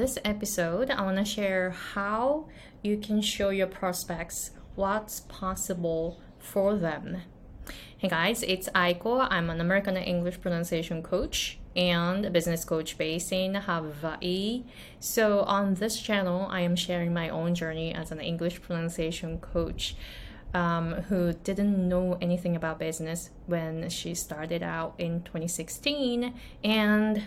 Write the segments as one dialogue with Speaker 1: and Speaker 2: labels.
Speaker 1: this episode, I want to share how you can show your prospects what's possible for them. Hey guys, it's Aiko. I'm an American English pronunciation coach and a business coach based in Hawaii. So, on this channel, I am sharing my own journey as an English pronunciation coach. Um, who didn't know anything about business when she started out in 2016 and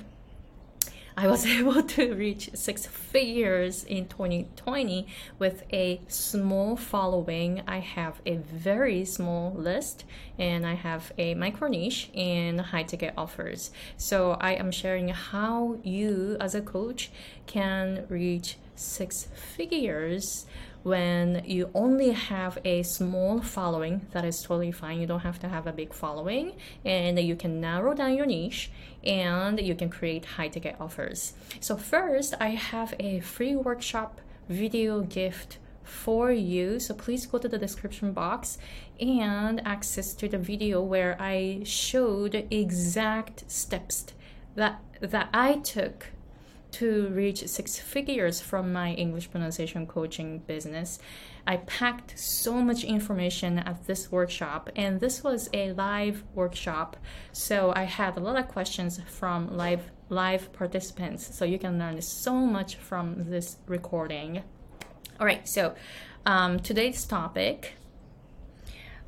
Speaker 1: I was able to reach six figures in 2020 with a small following. I have a very small list and I have a micro niche in high ticket offers. So I am sharing how you, as a coach, can reach six figures when you only have a small following, that is totally fine. You don't have to have a big following, and you can narrow down your niche and you can create high ticket offers. So, first, I have a free workshop video gift for you. So please go to the description box and access to the video where I showed exact steps that that I took to reach six figures from my English pronunciation coaching business. I packed so much information at this workshop, and this was a live workshop. So I had a lot of questions from live live participants. So you can learn so much from this recording. All right, so um, today's topic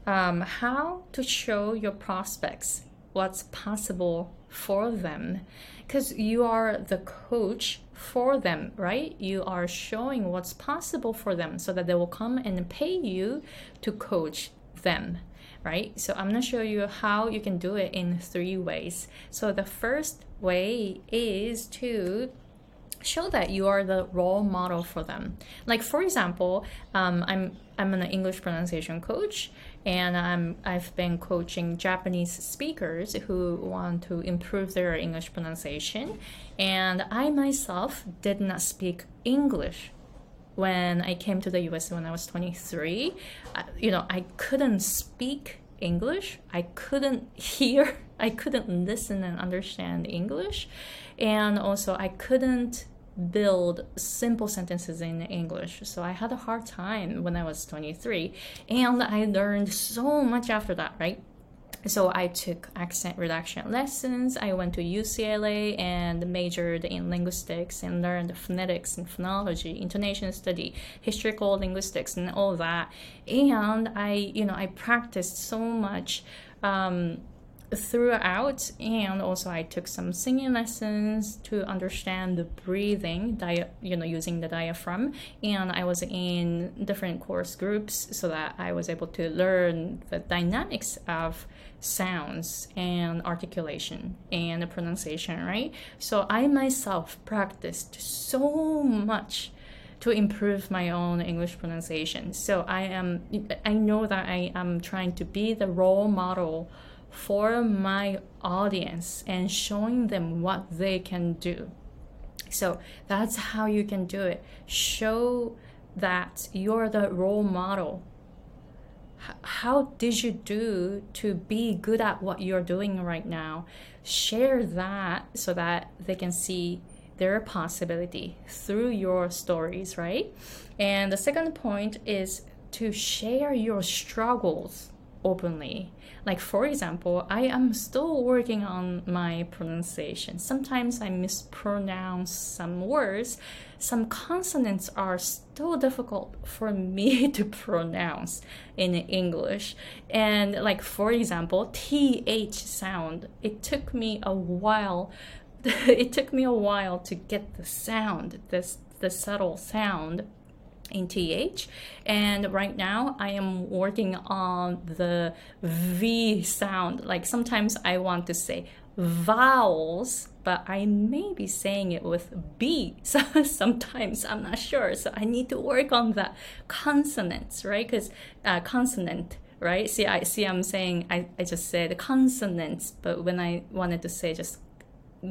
Speaker 1: um, how to show your prospects what's possible for them because you are the coach for them, right? You are showing what's possible for them so that they will come and pay you to coach them, right? So I'm going to show you how you can do it in three ways. So the first way is to show that you are the role model for them. Like for example, um, I'm I'm an English pronunciation coach, and I'm I've been coaching Japanese speakers who want to improve their English pronunciation, and I myself did not speak English when I came to the U.S. when I was 23. Uh, you know, I couldn't speak English. I couldn't hear. I couldn't listen and understand English, and also I couldn't build simple sentences in English. So I had a hard time when I was 23, and I learned so much after that, right? So I took accent reduction lessons. I went to UCLA and majored in linguistics and learned phonetics and phonology, intonation study, historical linguistics, and all that. And I, you know, I practiced so much. Um, throughout and also i took some singing lessons to understand the breathing dia- you know using the diaphragm and i was in different course groups so that i was able to learn the dynamics of sounds and articulation and the pronunciation right so i myself practiced so much to improve my own English pronunciation. So I am I know that I am trying to be the role model for my audience and showing them what they can do. So that's how you can do it. Show that you're the role model. how did you do to be good at what you're doing right now? Share that so that they can see their possibility through your stories, right? And the second point is to share your struggles openly. Like, for example, I am still working on my pronunciation. Sometimes I mispronounce some words. Some consonants are still difficult for me to pronounce in English. And, like, for example, TH sound, it took me a while. it took me a while to get the sound, this the subtle sound in TH. And right now I am working on the V sound. Like sometimes I want to say vowels, but I may be saying it with B. So sometimes I'm not sure. So I need to work on the consonants, right? Because uh, consonant right? See, I see. I'm saying I, I just said consonants, but when I wanted to say just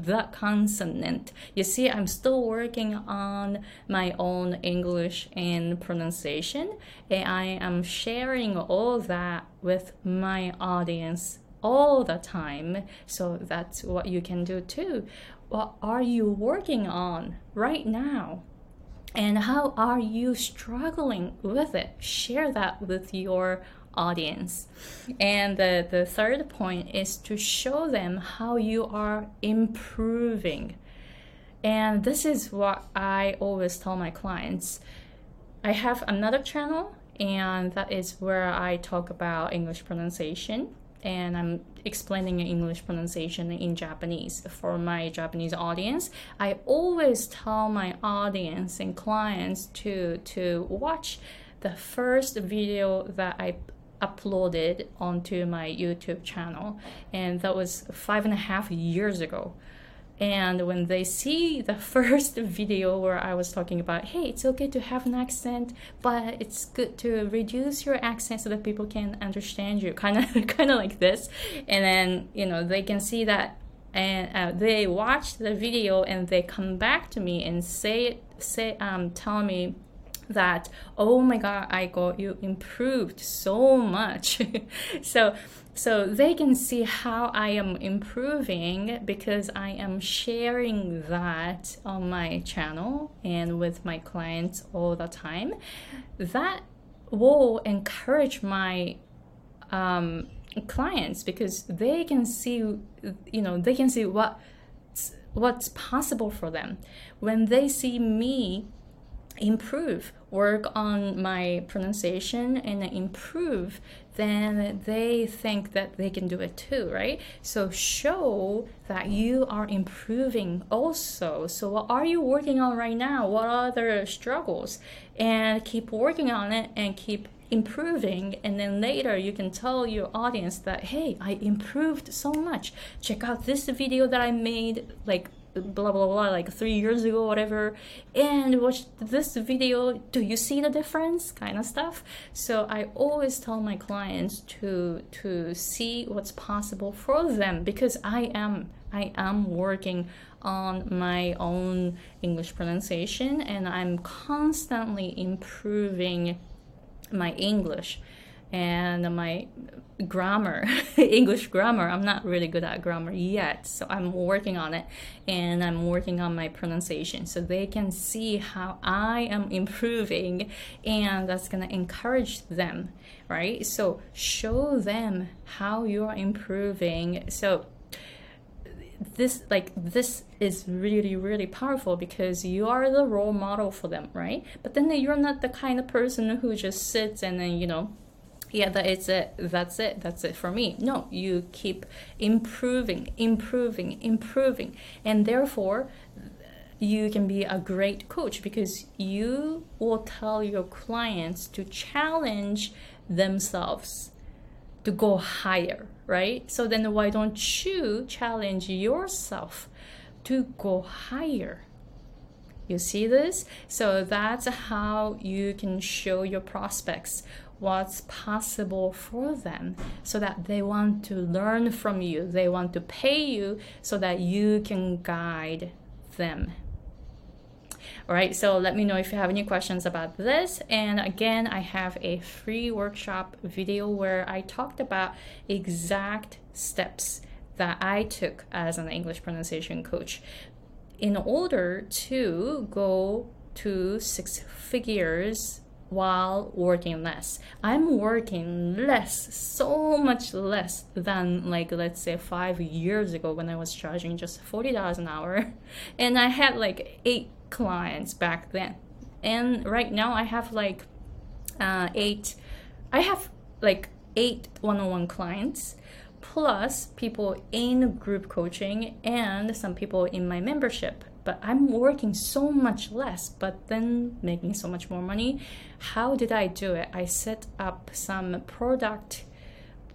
Speaker 1: the consonant. You see, I'm still working on my own English and pronunciation, and I am sharing all that with my audience all the time. So that's what you can do too. what are you working on right now? And how are you struggling with it? Share that with your audience. And the, the third point is to show them how you are improving. And this is what I always tell my clients. I have another channel, and that is where I talk about English pronunciation and I'm explaining English pronunciation in Japanese for my Japanese audience. I always tell my audience and clients to to watch the first video that I uploaded onto my YouTube channel, and that was five and a half years ago. And when they see the first video where I was talking about, hey, it's okay to have an accent, but it's good to reduce your accent so that people can understand you, kind of, kind of like this. And then you know they can see that, and uh, they watch the video and they come back to me and say, say, um, tell me that oh my god aiko you improved so much. So so they can see how i am improving because i am sharing that on my channel and with my clients all the time. That will encourage my um, clients because they can see you know they can see what what's possible for them. When they see me improve, work on my pronunciation and improve, then they think that they can do it too, right? So show that you are improving also. So what are you working on right now? What are the struggles? And keep working on it and keep improving and then later you can tell your audience that hey i improved so much check out this video that i made like blah blah blah like three years ago whatever and watch this video do you see the difference kind of stuff. So i always tell my clients to to see what's possible for them because i am i am working on my own english pronunciation and i'm constantly improving my english and my grammar, English grammar. I'm not really good at grammar yet, so I'm working on it and I'm working on my pronunciation so they can see how I am improving and that's going to encourage them, right? So show them how you're improving. So this like this is really really powerful because you are the role model for them right but then you're not the kind of person who just sits and then you know yeah that is it. That's it. That's it for me. No you keep improving improving improving. And therefore you can be a great coach because you will tell your clients to challenge themselves to go higher right? So then why don't you challenge yourself to go higher? You see this? So that's how you can show your prospects what's possible for them so that they want to learn from you. They want to pay you so that you can guide them. All right, so let me know if you have any questions about this. And again, I have a free workshop video where I talked about exact steps that I took as an English pronunciation coach in order to go to six figures while working less. I'm working less, so much less than like let's say five years ago when I was charging just forty dollars an hour, and I had like eight clients back then, and right now I have like uh, eight. I have like eight one-on-one clients plus people in group coaching and some people in my membership but I'm working so much less, but then making so much more money. How did I do it? I set up some product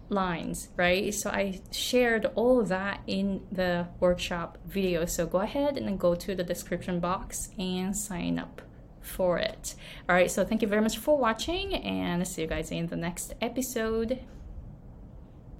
Speaker 1: lines, right? So I shared all that in the workshop video. So go ahead and go to the description box and sign up for it. All right, so thank you very much for watching and see you guys in the next episode.